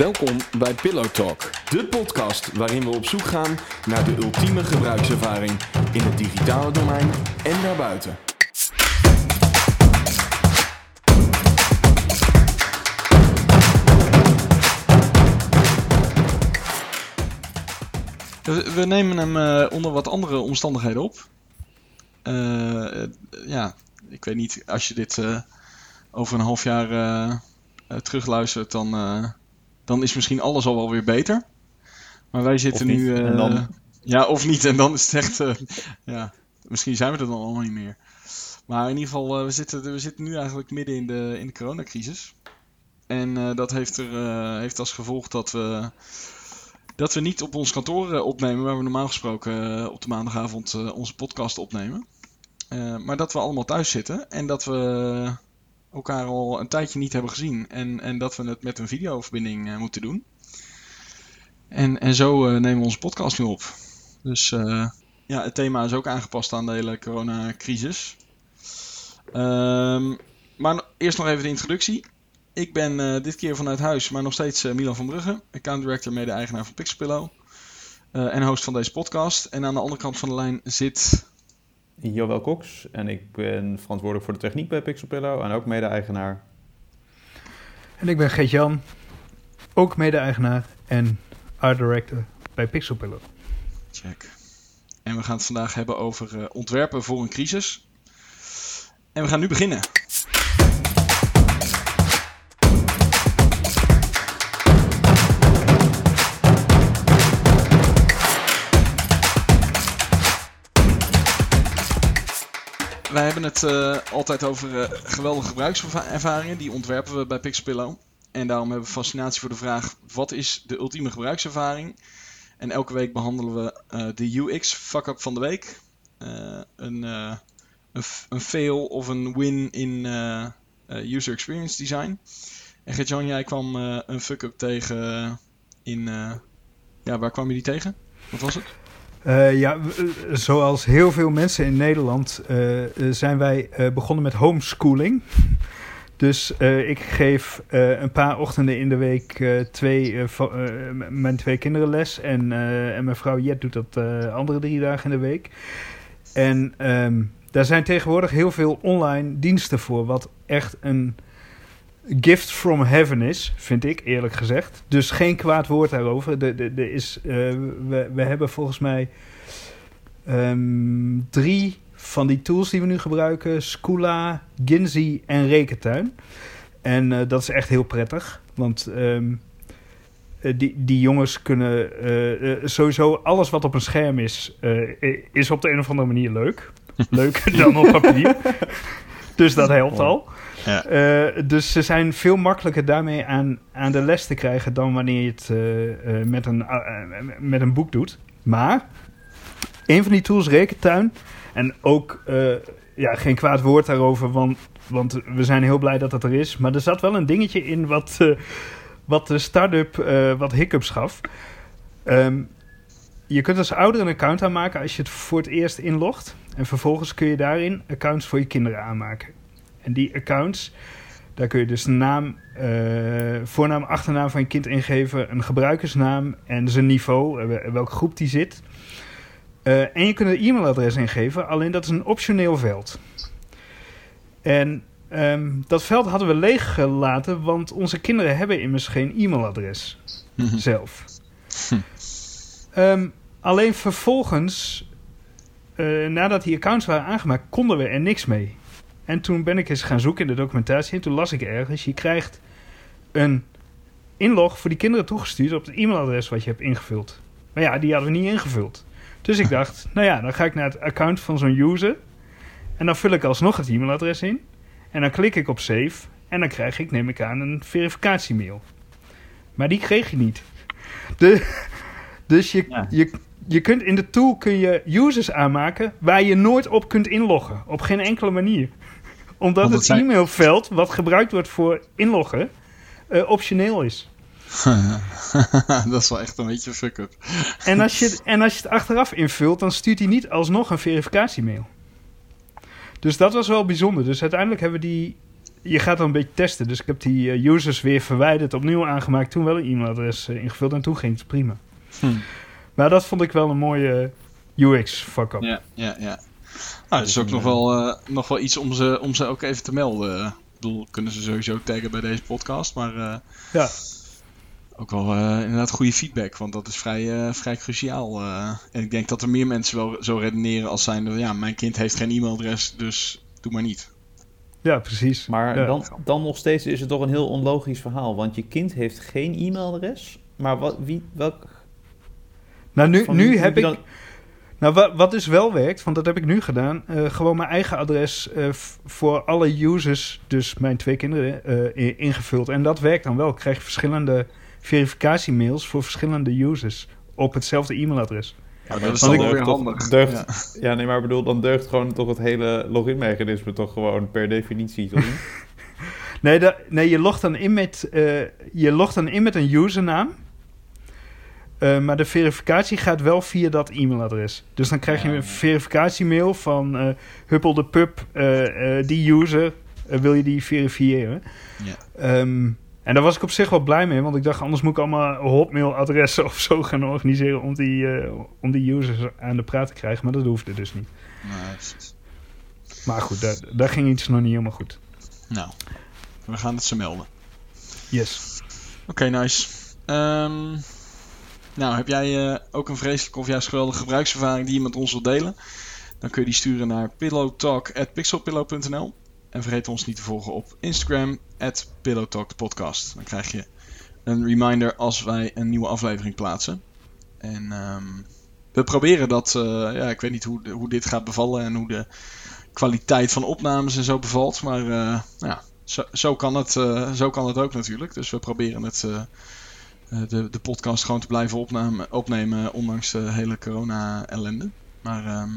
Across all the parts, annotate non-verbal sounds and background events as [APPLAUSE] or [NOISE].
Welkom bij Pillow Talk, de podcast waarin we op zoek gaan naar de ultieme gebruikservaring in het digitale domein en daarbuiten. We, nemen hem eh, onder wat andere omstandigheden op. Eh, eh, ja, ik weet niet, als je dit over een half jaar eh, terugluistert, dan, dan is misschien alles al wel weer beter. Maar wij zitten nu. eh, dan? Ja, of niet, en dan is het echt. eh, ja, misschien zijn we er dan allemaal niet meer. Maar in ieder geval, eh, we, zitten, we zitten nu eigenlijk midden in de, in de coronacrisis. En dat heeft, er, heeft als gevolg dat we, dat we niet op ons kantoor opnemen, waar we normaal gesproken op de maandagavond onze podcast opnemen. Maar dat we allemaal thuis zitten en dat we elkaar al een tijdje niet hebben gezien. En, en dat we het met een videoverbinding eh, moeten doen. En, en zo eh, nemen we onze podcast nu op. Dus eh, ja, het thema is ook aangepast aan de hele coronacrisis. Ehm, maar eerst nog even de introductie. Ik ben dit keer vanuit huis, maar nog steeds Milan van Brugge, account director, mede-eigenaar van Pixelpillow. eh, en host van deze podcast. En aan de andere kant van de lijn zit. Joël Cox en ik ben verantwoordelijk voor de techniek bij Pixelpillow en ook mede-eigenaar. En ik ben Geert-Jan, ook mede-eigenaar en art director bij Pixelpillow. Check. En we gaan het vandaag hebben over eh, ontwerpen voor een crisis. En we gaan nu beginnen. Wij hebben het eh, altijd over eh, geweldige gebruikservaringen. Die ontwerpen we bij Pixelpillow. En daarom hebben we fascinatie voor de vraag: wat is de ultieme gebruikservaring? En elke week behandelen we eh, de UX fuck-up van de week. Een, een, een fail of een win in user experience design. En Gert-Jan, jij kwam een fuck-up tegen in... ja, waar kwam je die tegen? Wat was het? Eh, ja, eh, zoals heel veel mensen in Nederland eh, zijn wij begonnen met homeschooling. Dus ik geef een paar ochtenden in de week twee, mijn twee kinderen les. En, en mijn vrouw Jet doet dat andere drie dagen in de week. En ehm, daar zijn tegenwoordig heel veel online diensten voor. Wat echt een gift from heaven is, vind ik eerlijk gezegd. Dus geen kwaad woord daarover. De, de, de is, eh, we, we hebben volgens mij ehm, drie van die tools die we nu gebruiken: Scula, Ginzy en Rekentuin. En eh, dat is echt heel prettig, want ehm, eh, die, die jongens kunnen sowieso alles wat op een scherm is, is op de een of andere manier leuk. [LAUGHS] Leuker dan op papier. dus dat helpt al. Ja. Eh, dus ze zijn veel makkelijker daarmee aan, aan de les te krijgen dan wanneer je het eh, eh, met, een, met een boek doet. Maar een van die tools, Rekentuin, en ook ja, geen kwaad woord daarover, want, want we zijn heel blij dat dat er is. Maar er zat wel een dingetje in wat, wat de start-up wat hiccups gaf. Ehm, je kunt als ouder een account aanmaken als je het voor het eerst inlogt. En vervolgens kun je daarin accounts voor je kinderen aanmaken. En die accounts, daar kun je dus de naam, eh, voornaam, achternaam van je kind ingeven, een gebruikersnaam en zijn niveau, eh, wel- welke groep die zit. Eh, en je kunt een e-mailadres ingeven, alleen dat is een optioneel veld. En ehm, dat veld hadden we leeg gelaten, want onze kinderen hebben immers geen e-mailadres zelf. Ehm, alleen vervolgens, nadat die accounts waren aangemaakt, konden we er niks mee. En toen ben ik eens gaan zoeken in de documentatie en toen las ik ergens, je krijgt een inlog voor die kinderen toegestuurd op het e-mailadres wat je hebt ingevuld. Maar ja, die hadden we niet ingevuld. Dus ik dacht, [LAUGHS] nou ja, dan ga ik naar het account van zo'n user en dan vul ik alsnog het e-mailadres in en dan klik ik op save en dan krijg ik, neem ik aan, een verificatiemail. Maar die kreeg je niet. De, dus je, Ja. je, je kunt in de tool kun je users aanmaken waar je nooit op kunt inloggen. Op geen enkele manier. Omdat het e-mailveld wat gebruikt wordt voor inloggen eh, optioneel is. [LAUGHS] dat is wel echt een beetje fuck-up. En als, je, en als je het achteraf invult, dan stuurt hij niet alsnog een verificatiemail. Dus dat was wel bijzonder. Dus uiteindelijk hebben we die je gaat dan een beetje testen. Dus ik heb die eh, users weer verwijderd, opnieuw aangemaakt, toen wel een e-mailadres eh, ingevuld en toen ging het prima. Hm. Maar dat vond ik wel een mooie UX fuck-up. Ja, ja, ja. Nou, dat is ook nog wel, eh, nog wel iets om ze, om ze ook even te melden. Ik bedoel, kunnen ze sowieso taggen bij deze podcast, maar eh, Ja. ook wel eh, inderdaad goede feedback, want dat is vrij, eh, vrij cruciaal. eh. en ik denk dat er meer mensen wel zo redeneren als zijn, ja, mijn kind heeft geen e-mailadres, dus doe maar niet. Ja, precies. Maar Ja. dan, dan nog steeds is het toch een heel onlogisch verhaal. Want je kind heeft geen e-mailadres. Maar wat, wie, welk... Nou, nu, nu heb ik... dan- Nou, wat, wat dus wel werkt, want dat heb ik nu gedaan, eh, gewoon mijn eigen adres eh, voor alle users, dus mijn twee kinderen, eh, ingevuld. En dat werkt dan wel. Ik krijg verschillende verificatiemails voor verschillende users op hetzelfde e-mailadres. Ja, dat is dan wel weer toch- handig. Deugt, Ja. [LAUGHS] ja. nee, maar ik bedoel, dan deugt gewoon toch het hele loginmechanisme toch gewoon per definitie, toch? [LAUGHS] Nee, da- nee je, logt dan in met, eh, je logt dan in met een usernaam. Eh, maar de verificatie gaat wel via dat e-mailadres. Dus dan krijg je een verificatiemail van eh Huppel de Pup, eh, die user, wil je die verifiëren? Ja. Ehm, en daar was ik op zich wel blij mee, want ik dacht anders moet ik allemaal hotmail-adressen [LAUGHS] of zo gaan organiseren om die, om die users aan de praat te krijgen. Maar dat hoefde dus niet. Nou. Maar goed, daar, daar ging iets nog niet helemaal goed. nou, we gaan het ze melden. Yes. Oké, nice. Ehm, nou, heb jij eh, ook een vreselijke of juist geweldige gebruikservaring die je met ons wilt delen? Dan kun je die sturen naar pillowtalk.pixelpillow.nl En vergeet ons niet te volgen op Instagram, pillowtalkpodcast. Dan krijg je een reminder als wij een nieuwe aflevering plaatsen. En ehm, we proberen dat, eh, ja, ik weet niet hoe, hoe dit gaat bevallen en hoe de kwaliteit van opnames en zo bevalt. Maar eh, ja, zo, zo, kan het, zo kan het ook natuurlijk. Dus we proberen het, de, de podcast gewoon te blijven opnemen, opnemen ondanks de hele corona-ellende. Maar ehm,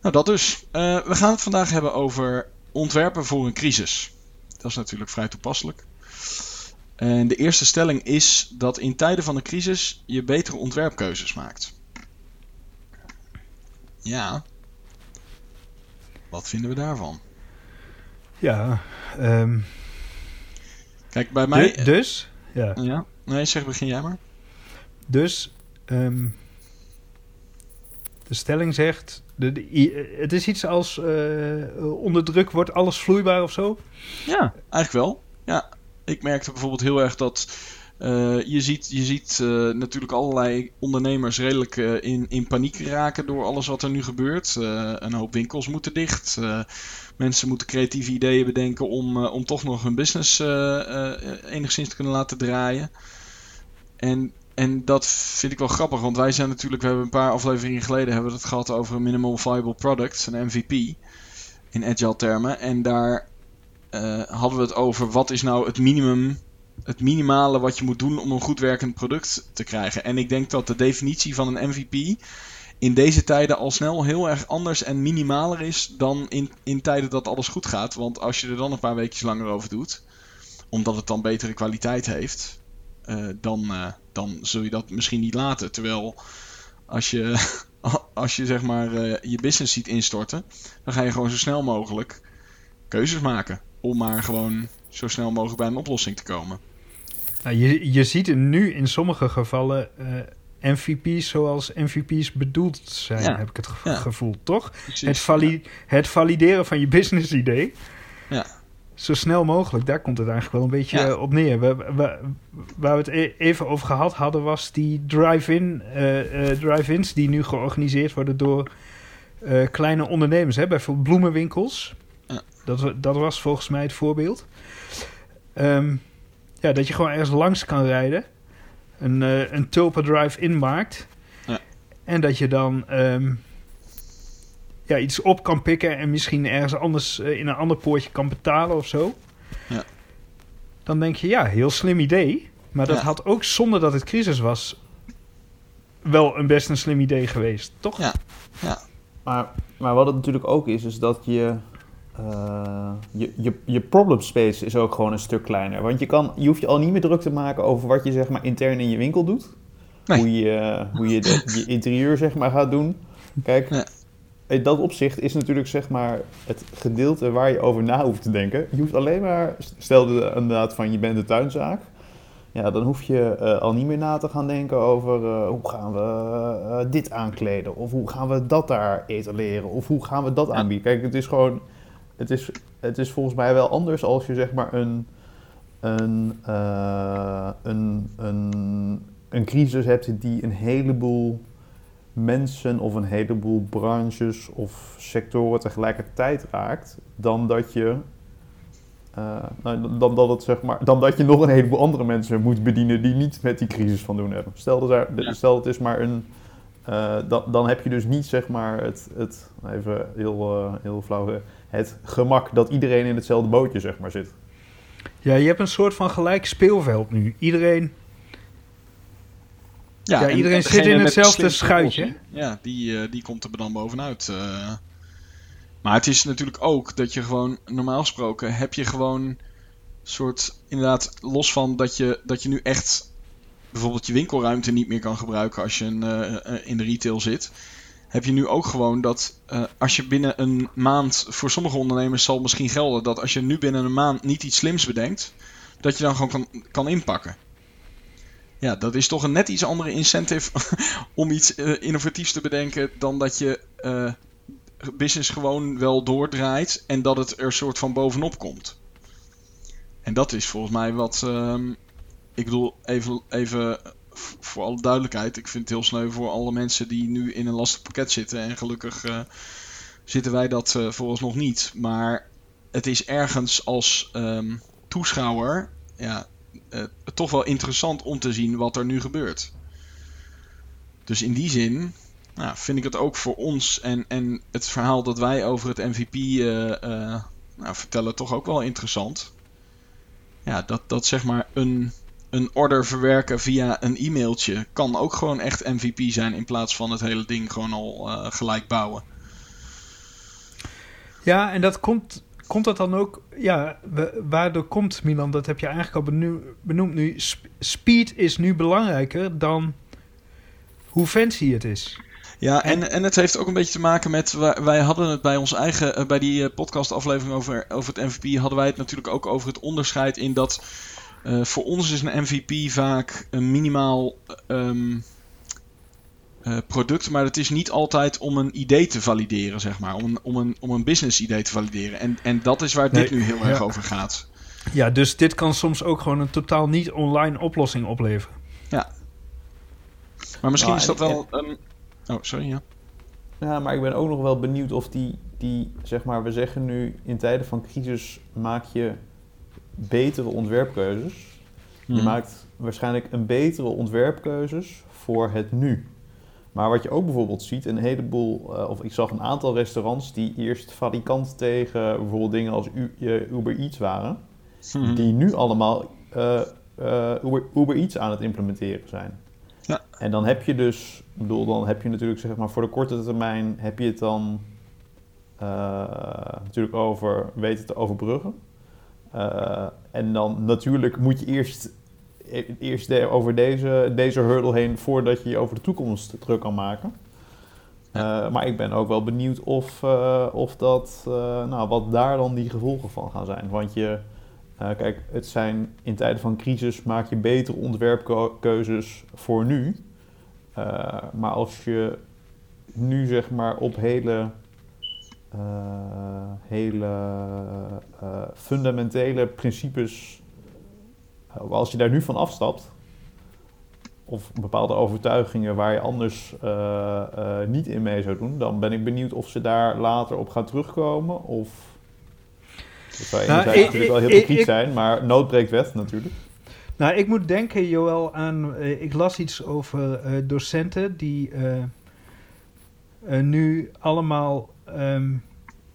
nou, dat dus. Eh, we gaan het vandaag hebben over ontwerpen voor een crisis. Dat is natuurlijk vrij toepasselijk. En de eerste stelling is dat in tijden van een crisis je betere ontwerpkeuzes maakt. Ja. Wat vinden we daarvan? Ja, ehm, Kijk, bij mij. du- dus, ja. Ja, nee, zeg begin jij maar. Dus ehm, de stelling zegt: de, de- i- het is iets als eh, onder druk wordt alles vloeibaar of zo. Ja, eigenlijk wel. Ja, ik merkte bijvoorbeeld heel erg dat eh, je ziet, je ziet eh, natuurlijk allerlei ondernemers redelijk eh, in, in paniek raken door alles wat er nu gebeurt. Een hoop winkels moeten dicht. Mensen moeten creatieve ideeën bedenken om, om toch nog hun business enigszins te kunnen laten draaien. En, en dat vind ik wel grappig, want wij zijn natuurlijk, we hebben een paar afleveringen geleden hebben we het gehad over een minimal viable product, een MVP, in agile termen. En daar hadden we het over wat is nou het minimum, het minimale wat je moet doen om een goed werkend product te krijgen. En ik denk dat de definitie van een MVP in deze tijden al snel heel erg anders en minimaler is dan in, in tijden dat alles goed gaat. Want als je er dan een paar weekjes langer over doet, omdat het dan betere kwaliteit heeft, eh, dan, eh, dan zul je dat misschien niet laten. Terwijl als je, [LAUGHS] als je zeg maar eh, je business ziet instorten, dan ga je gewoon zo snel mogelijk keuzes maken. Om maar gewoon zo snel mogelijk bij een oplossing te komen. Nou, je, je ziet nu in sommige gevallen eh, MVP's zoals MVP's bedoeld zijn, Ja. heb ik het Ja. gevoel, toch? Precies. Het, vali- het valideren van je business idee. Ja. Zo snel mogelijk, daar komt het eigenlijk wel een beetje eh, op neer. We, we- waar we het e- even over gehad hadden, was die drive-in, eh, drive-ins die nu georganiseerd worden door kleine ondernemers. Hè? Bijvoorbeeld bloemenwinkels. Dat, dat was volgens mij het voorbeeld. Ehm, ja, dat je gewoon ergens langs kan rijden. Een, eh een tulpen drive-in maakt. Ja. En dat je dan ehm, ja, iets op kan pikken en misschien ergens anders eh, in een ander poortje kan betalen of zo. Ja. Dan denk je, ja, heel slim idee. Maar dat Ja. had ook zonder dat het crisis was wel een best een slim idee geweest, toch? Ja. Maar, maar wat het natuurlijk ook is, is dat je, eh, je, je, je problem space is ook gewoon een stuk kleiner. Want je, kan, je hoeft je al niet meer druk te maken over wat je zeg maar intern in je winkel doet. Nee. Hoe je, hoe je de, je interieur zeg maar gaat doen. Kijk, Ja. in dat opzicht is natuurlijk zeg maar het gedeelte waar je over na hoeft te denken. Je hoeft alleen maar, stel je inderdaad van je bent de tuinzaak. Ja, dan hoef je eh, al niet meer na te gaan denken over eh, hoe gaan we eh, dit aankleden. Of hoe gaan we dat daar etaleren. Of hoe gaan we dat aanbieden. Kijk, het is gewoon, het is, het is volgens mij wel anders als je zeg maar een, een, eh, een, een, een crisis hebt die een heleboel mensen of een heleboel branches of sectoren tegelijkertijd raakt, dan dat je, eh, nou, dan, dat het, zeg maar, dan dat je nog een heleboel andere mensen moet bedienen die niet met die crisis van doen hebben. Stel, dat er, Ja. stel het is maar een, eh, dan, dan heb je dus niet zeg maar het, het even heel, heel flauw, het gemak dat iedereen in hetzelfde bootje zeg maar zit. Ja, je hebt een soort van gelijk speelveld nu. Iedereen Ja, en- iedereen en zit in hetzelfde schuitje. Ja, die, eh, die komt er dan bovenuit. eh. Maar het is natuurlijk ook dat je gewoon, normaal gesproken, heb je gewoon soort, inderdaad, los van dat je, dat je nu echt bijvoorbeeld je winkelruimte niet meer kan gebruiken als je een, eh, in de retail zit. Heb je nu ook gewoon dat eh, als je binnen een maand, voor sommige ondernemers zal misschien gelden dat als je nu binnen een maand niet iets slims bedenkt, dat je dan gewoon kan, kan inpakken. Ja, dat is toch een net iets andere incentive [LAUGHS] om iets eh, innovatiefs te bedenken dan dat je eh, business gewoon wel doordraait en dat het er soort van bovenop komt. En dat is volgens mij wat. ehm, ik bedoel, even, even voor alle duidelijkheid. Ik vind het heel sneu voor alle mensen die nu in een lastig pakket zitten. En gelukkig eh, zitten wij dat eh vooralsnog niet. Maar het is ergens als ehm, toeschouwer. Ja, eh, toch wel interessant om te zien wat er nu gebeurt. Dus in die zin nou, vind ik het ook voor ons en, en het verhaal dat wij over het MVP nou, vertellen toch ook wel interessant. Ja, dat, dat zeg maar een, een order verwerken via een e-mailtje kan ook gewoon echt MVP zijn in plaats van het hele ding gewoon al eh, gelijk bouwen. Ja, en dat komt, komt dat dan ook... Ja, waardoor komt Milan, dat heb je eigenlijk al benoemd nu. sp- speed is nu belangrijker dan hoe fancy het is. Ja, en, en het heeft ook een beetje te maken met. Wij, wij hadden het bij ons eigen. eh, bij die eh, podcastaflevering over, over het MVP. hadden wij het natuurlijk ook over het onderscheid in dat. Eh, voor ons is een MVP vaak een minimaal. ehm, eh, product, maar het is niet altijd om een idee te valideren, zeg maar. Om een, om een, om een business idee te valideren. En, en dat is waar dit nu heel erg ja. over gaat. Ja, dus dit kan soms ook gewoon een totaal niet online oplossing opleveren. Maar misschien Nou, is dat en- wel een. Oh, sorry, ja. Ja, maar ik ben ook nog wel benieuwd of die, die, zeg maar, we zeggen nu in tijden van crisis maak je betere ontwerpkeuzes. Je Mhm. maakt waarschijnlijk een betere ontwerpkeuzes voor het nu. Maar wat je ook bijvoorbeeld ziet, een heleboel, eh, of ik zag een aantal restaurants die eerst falikant tegen bijvoorbeeld dingen als U- Uber Eats waren, Mhm. die nu allemaal eh, eh, Uber, Uber Eats aan het implementeren zijn. Ja. En dan heb je dus, ik bedoel, dan heb je natuurlijk zeg maar voor de korte termijn heb je het dan natuurlijk over weten te overbruggen. Eh, en dan natuurlijk moet je eerst, e- eerst de- over deze, deze hurdle heen voordat je je over de toekomst druk kan maken. Eh, maar ik ben ook wel benieuwd of, eh, of dat, eh, nou, wat daar dan die gevolgen van gaan zijn. Want je, eh, kijk, het zijn in tijden van crisis maak je betere ontwerpkeuzes voor nu. Eh, maar als je nu zeg maar op hele, eh, hele eh, fundamentele principes, eh, als je daar nu van afstapt, of bepaalde overtuigingen waar je anders eh, eh, niet in mee zou doen, dan ben ik benieuwd of ze daar later op gaan terugkomen. Of. Dat zou Nou, ik- natuurlijk wel hypocriet ik- zijn, maar nood breekt wet natuurlijk. Nou, ik moet denken, Joël, aan... eh, ik las iets over eh, docenten die eh, eh, nu allemaal ehm,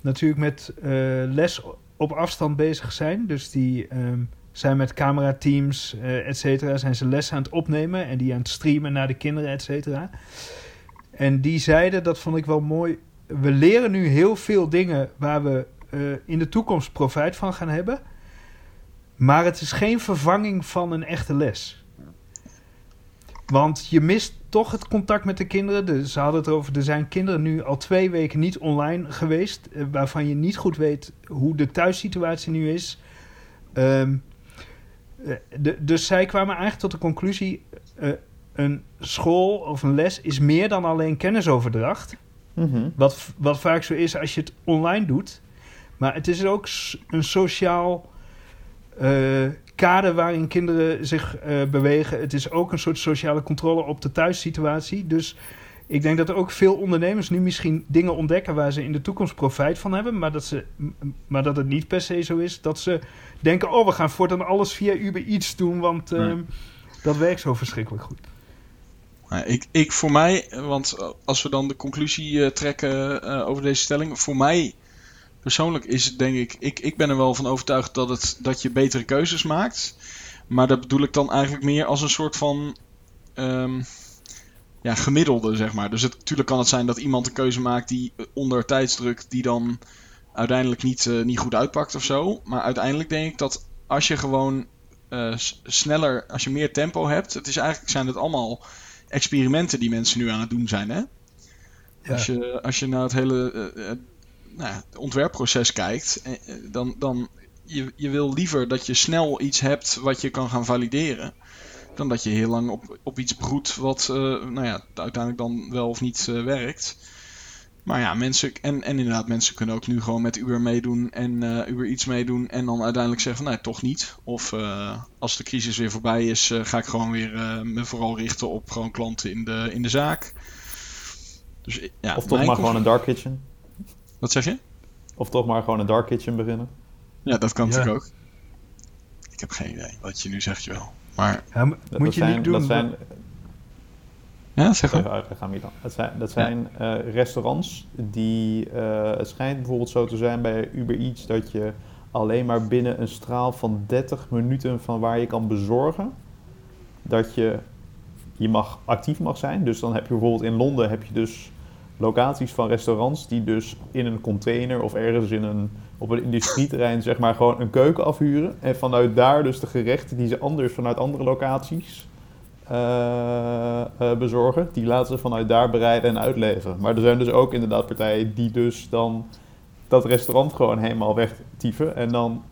natuurlijk met eh, les op afstand bezig zijn. Dus die ehm, zijn met camerateams, eh et cetera, zijn ze les aan het opnemen en die aan het streamen naar de kinderen, et cetera. En die zeiden, dat vond ik wel mooi, we leren nu heel veel dingen waar we eh, in de toekomst profijt van gaan hebben. Maar het is geen vervanging van een echte les. Want je mist toch het contact met de kinderen. De, ze hadden het over, er zijn kinderen nu al twee weken niet online geweest. eh, waarvan je niet goed weet hoe de thuissituatie nu is. Ehm, eh, de, dus zij kwamen eigenlijk tot de conclusie: eh, een school of een les is meer dan alleen kennisoverdracht. Mhm. Wat, wat vaak zo is als je het online doet. Maar het is ook een sociaal eh, kader waarin kinderen zich eh, bewegen. Het is ook een soort sociale controle op de thuissituatie. Dus ik denk dat er ook veel ondernemers nu misschien dingen ontdekken waar ze in de toekomst profijt van hebben. Maar dat, ze, maar dat het niet per se zo is dat ze denken: oh, we gaan voortaan alles via Uber Eats doen, want eh, Nee. dat werkt zo verschrikkelijk goed. Ik, ik voor mij, want als we dan de conclusie eh, trekken eh, over deze stelling, voor mij persoonlijk is het denk ik, ik, ik ben er wel van overtuigd dat, het, dat je betere keuzes maakt. Maar dat bedoel ik dan eigenlijk meer als een soort van ehm, ja, gemiddelde, zeg maar. Dus het, natuurlijk kan het zijn dat iemand een keuze maakt die eh, onder tijdsdruk, die dan uiteindelijk niet, eh, niet goed uitpakt of zo. Maar uiteindelijk denk ik dat als je gewoon eh, sneller, als je meer tempo hebt, het is eigenlijk zijn het allemaal experimenten die mensen nu aan het doen zijn. Hè? Ja. Als, je, als je naar het hele nou ja, het ontwerpproces kijkt, eh, eh, dan, dan je, je wil liever dat je snel iets hebt wat je kan gaan valideren. Dan dat je heel lang op, op iets broedt wat eh, nou ja, uiteindelijk dan wel of niet werkt. Maar ja, mensen, en, en inderdaad, mensen kunnen ook nu gewoon met Uber meedoen en eh, Uber iets meedoen. En dan uiteindelijk zeggen van nee, toch niet. Of als de crisis weer voorbij is, ga ik gewoon weer me vooral richten op gewoon klanten in de, in de zaak. Dus ja, Of toch maar gewoon een dark kitchen. Wat zeg je? Of toch maar gewoon een dark kitchen beginnen. Ja, dat kan Ja. natuurlijk ook. Ik heb geen idee wat je nu zegt, wel. Maar, Ja, m- Dat, moet dat je zijn, niet doen. Dat zijn, ja, zeg maar. Milan. Dat zijn, dat zijn eh, restaurants die... eh, het schijnt bijvoorbeeld zo te zijn bij Uber Eats... dat je alleen maar binnen een straal van 30 minuten van waar je kan bezorgen... dat je, je mag, actief mag zijn. Dus dan heb je bijvoorbeeld in Londen heb je dus locaties van restaurants... die dus in een container of ergens in een, op een industrieterrein... zeg maar gewoon een keuken afhuren. En vanuit daar dus de gerechten die ze anders vanuit andere locaties eh, eh, bezorgen. Die laten ze vanuit daar bereiden en uitleveren. Maar er zijn dus ook inderdaad partijen die dus dan dat restaurant gewoon helemaal wegtieven. En dan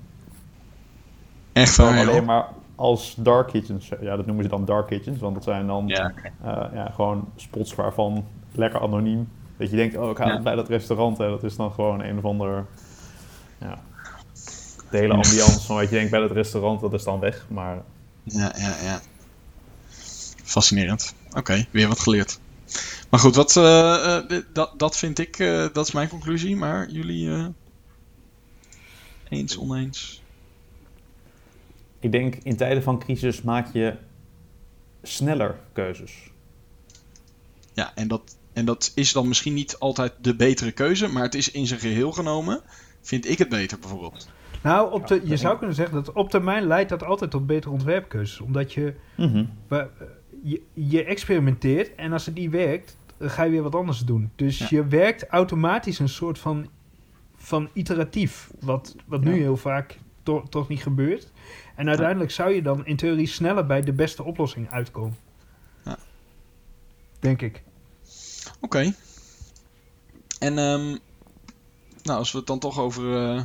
Echt waar, alleen joh. maar als dark kitchens. Ja, dat noemen ze dan dark kitchens. Want dat zijn dan Ja, eh, ja, gewoon spots waarvan lekker anoniem. Dat je denkt, oh ik ga Ja. bij dat restaurant. Hè. Dat is dan gewoon een of ander... Ja, de hele ambiance van wat je denkt bij dat restaurant, dat is dan weg. Maar ja, ja. ja. Fascinerend. Oké, weer wat geleerd. Maar goed, wat, eh, eh, dat, dat vind ik, eh, dat is mijn conclusie. Maar jullie eens, oneens? ik denk in tijden van crisis maak je sneller keuzes. Ja, en dat, en dat is dan misschien niet altijd de betere keuze, maar het is in zijn geheel genomen, vind ik het beter bijvoorbeeld. Nou, op de, je zou kunnen zeggen dat op termijn leidt dat altijd tot betere ontwerpkeuzes. Omdat je, Mhm. je, je experimenteert en als het niet werkt, dan ga je weer wat anders doen. Dus Ja. je werkt automatisch een soort van, van iteratief. Wat, wat nu Ja. heel vaak to- toch niet gebeurt. En uiteindelijk zou je dan in theorie sneller bij de beste oplossing uitkomen. Ja. Denk ik. Oké. En ehm, nou, als we het dan toch over eh,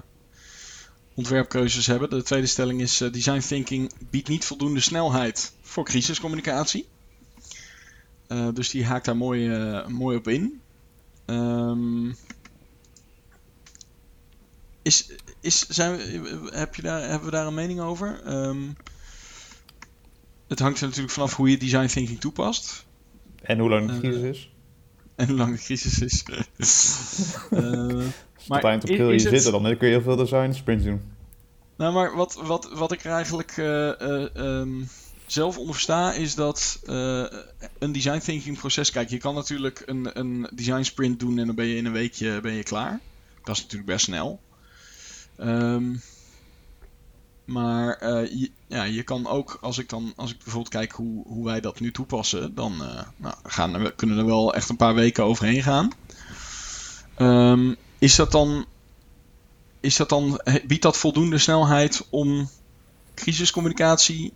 ontwerpkeuzes hebben. De tweede stelling is: eh, design thinking biedt niet voldoende snelheid voor crisiscommunicatie. Eh, dus die haakt daar mooi, mooi op in. Ehm, is, is, zijn we, heb je daar, hebben we daar een mening over? Ehm, het hangt er natuurlijk vanaf hoe je design thinking toepast. En hoe lang de crisis is. [LAUGHS] En hoe lang de crisis is. [LAUGHS] Eh, Tot eind is je het- zitten, dan kun je heel veel design sprints doen. nou, maar wat, wat, wat ik er eigenlijk eh, eh, ehm, zelf onder versta, is dat eh, een design thinking proces. Kijk, je kan natuurlijk een, een design sprint doen en dan ben je in een weekje ben je klaar. Dat is natuurlijk best snel. Ehm, maar eh, je, ja, je kan ook, als ik dan, als ik bijvoorbeeld kijk hoe, hoe wij dat nu toepassen, dan eh, nou, gaan er, kunnen er wel echt een paar weken overheen gaan. Ehm, is dat dan, is dat dan, biedt dat voldoende snelheid om crisiscommunicatie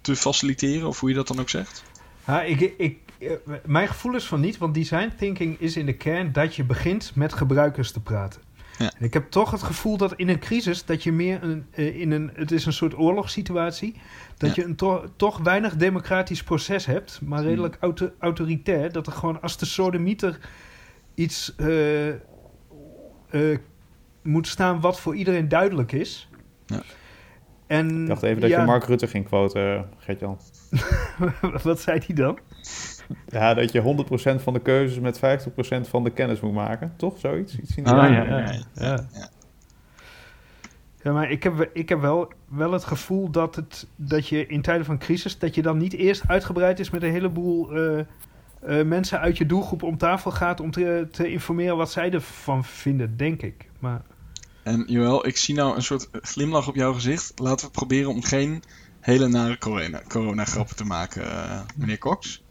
te faciliteren, of hoe je dat dan ook zegt? Ja, ik, ik, eh, mijn gevoel is van niet, want design thinking is in de kern dat je begint met gebruikers te praten. Ja. En ik heb toch het gevoel dat in een crisis dat je meer een, eh, in een, het is een soort oorlogssituatie, dat Ja. je een to- toch weinig democratisch proces hebt, maar redelijk auto- autoritair. Dat er gewoon als de sodemieter iets eh, eh, moet staan wat voor iedereen duidelijk is. Ja. En, Ik dacht even dat ja, je Mark Rutte ging quoten, Gertjan. [LAUGHS] wat zei hij dan? [LAUGHS] Ja, dat je 100% van de keuzes met 50% van de kennis moet maken. Toch? Zoiets? Iets in die Ah, ja, ja, ja. ja. Ja, maar ik heb, ik heb wel, wel het gevoel dat, het, dat je in tijden van crisis... dat je dan niet eerst uitgebreid is met een heleboel eh, eh, mensen uit je doelgroep om tafel gaat... om te, te informeren wat zij ervan vinden, denk ik. Maar En Joël, ik zie nou een soort glimlach op jouw gezicht. Laten we proberen om geen hele nare corona, corona-grappen te maken, eh, meneer Cox.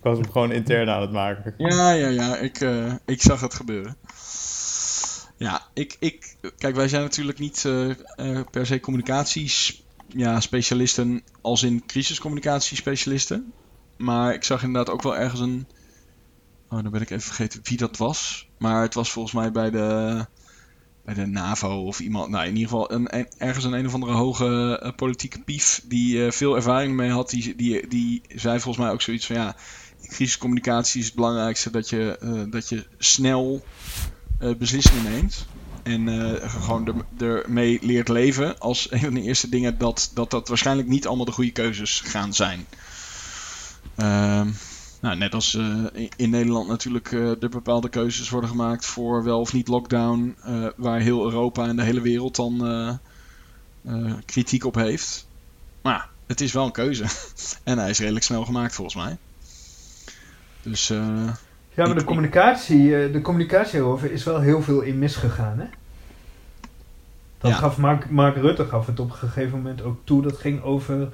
Ik was hem gewoon intern aan het maken. Ja, ja, ja, ik, eh, ik zag het gebeuren. Ja, ik, ik, kijk, wij zijn natuurlijk niet eh, eh, per se communicaties, ja, specialisten als in crisiscommunicatiespecialisten. Maar ik zag inderdaad ook wel ergens een, oh, dan ben ik even vergeten wie dat was. Maar het was volgens mij bij de, bij de NAVO of iemand, nou in ieder geval een, ergens een een of andere hoge politieke pief die veel ervaring mee had. Die, die, die zei volgens mij ook zoiets van ja, crisiscommunicatie is het belangrijkste dat je, eh, dat je snel eh, beslissingen neemt. En eh, gewoon er- ermee leert leven als een van de eerste dingen dat, dat dat waarschijnlijk niet allemaal de goede keuzes gaan zijn. Ehm, nou, net als in- Nederland natuurlijk er bepaalde keuzes worden gemaakt voor wel of niet lockdown, waar heel Europa en de hele wereld dan kritiek op heeft. Maar het is wel een keuze. [LAUGHS] en hij is redelijk snel gemaakt volgens mij. Dus eh, Ja, maar de communicatie, eh, de communicatie erover is wel heel veel in misgegaan, hè? Dat Ja. gaf Mark, Mark Rutte gaf het op een gegeven moment ook toe. Dat ging over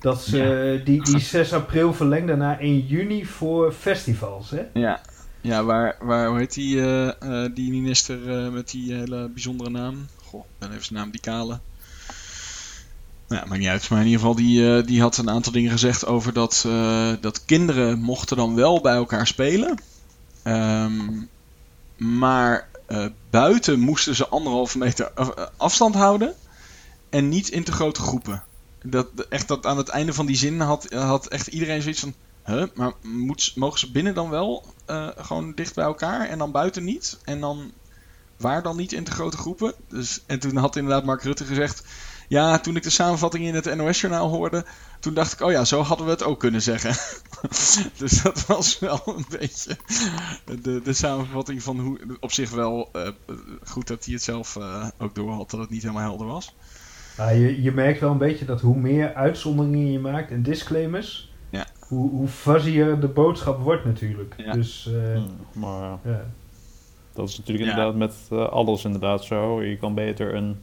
dat ze die, die 6 april verlengden naar 1 juni voor festivals, hè? Ja, ja waar, waar, hoe heet die, eh, die minister met die hele bijzondere naam? Goh, ik ben even zijn naam, die kale. Ja, maakt niet uit. Maar in ieder geval, die, eh, die had een aantal dingen gezegd over dat, eh, dat kinderen mochten dan wel bij elkaar spelen. Ehm, maar eh, buiten moesten ze anderhalve meter af- afstand houden. En niet in te grote groepen. Dat, echt dat aan het einde van die zin had, had echt iedereen zoiets van... Huh, maar mogen ze binnen dan wel gewoon dicht bij elkaar en dan buiten niet? En dan waar dan niet in te grote groepen? Dus, en toen had inderdaad Mark Rutte gezegd... Ja, toen ik de samenvatting in het NOS-journaal hoorde... toen dacht ik, oh ja, zo hadden we het ook kunnen zeggen. [LAUGHS] dus dat was wel een beetje de, de samenvatting van hoe... Op zich wel eh, goed dat hij het zelf eh, ook door had dat het niet helemaal helder was. Ja, je, je merkt wel een beetje dat hoe meer uitzonderingen je maakt en disclaimers, Ja. hoe, hoe fuzzier de boodschap wordt natuurlijk. Ja. Dus eh, Hmm, Maar ja. dat is natuurlijk Ja. inderdaad met alles inderdaad zo. Je kan beter een...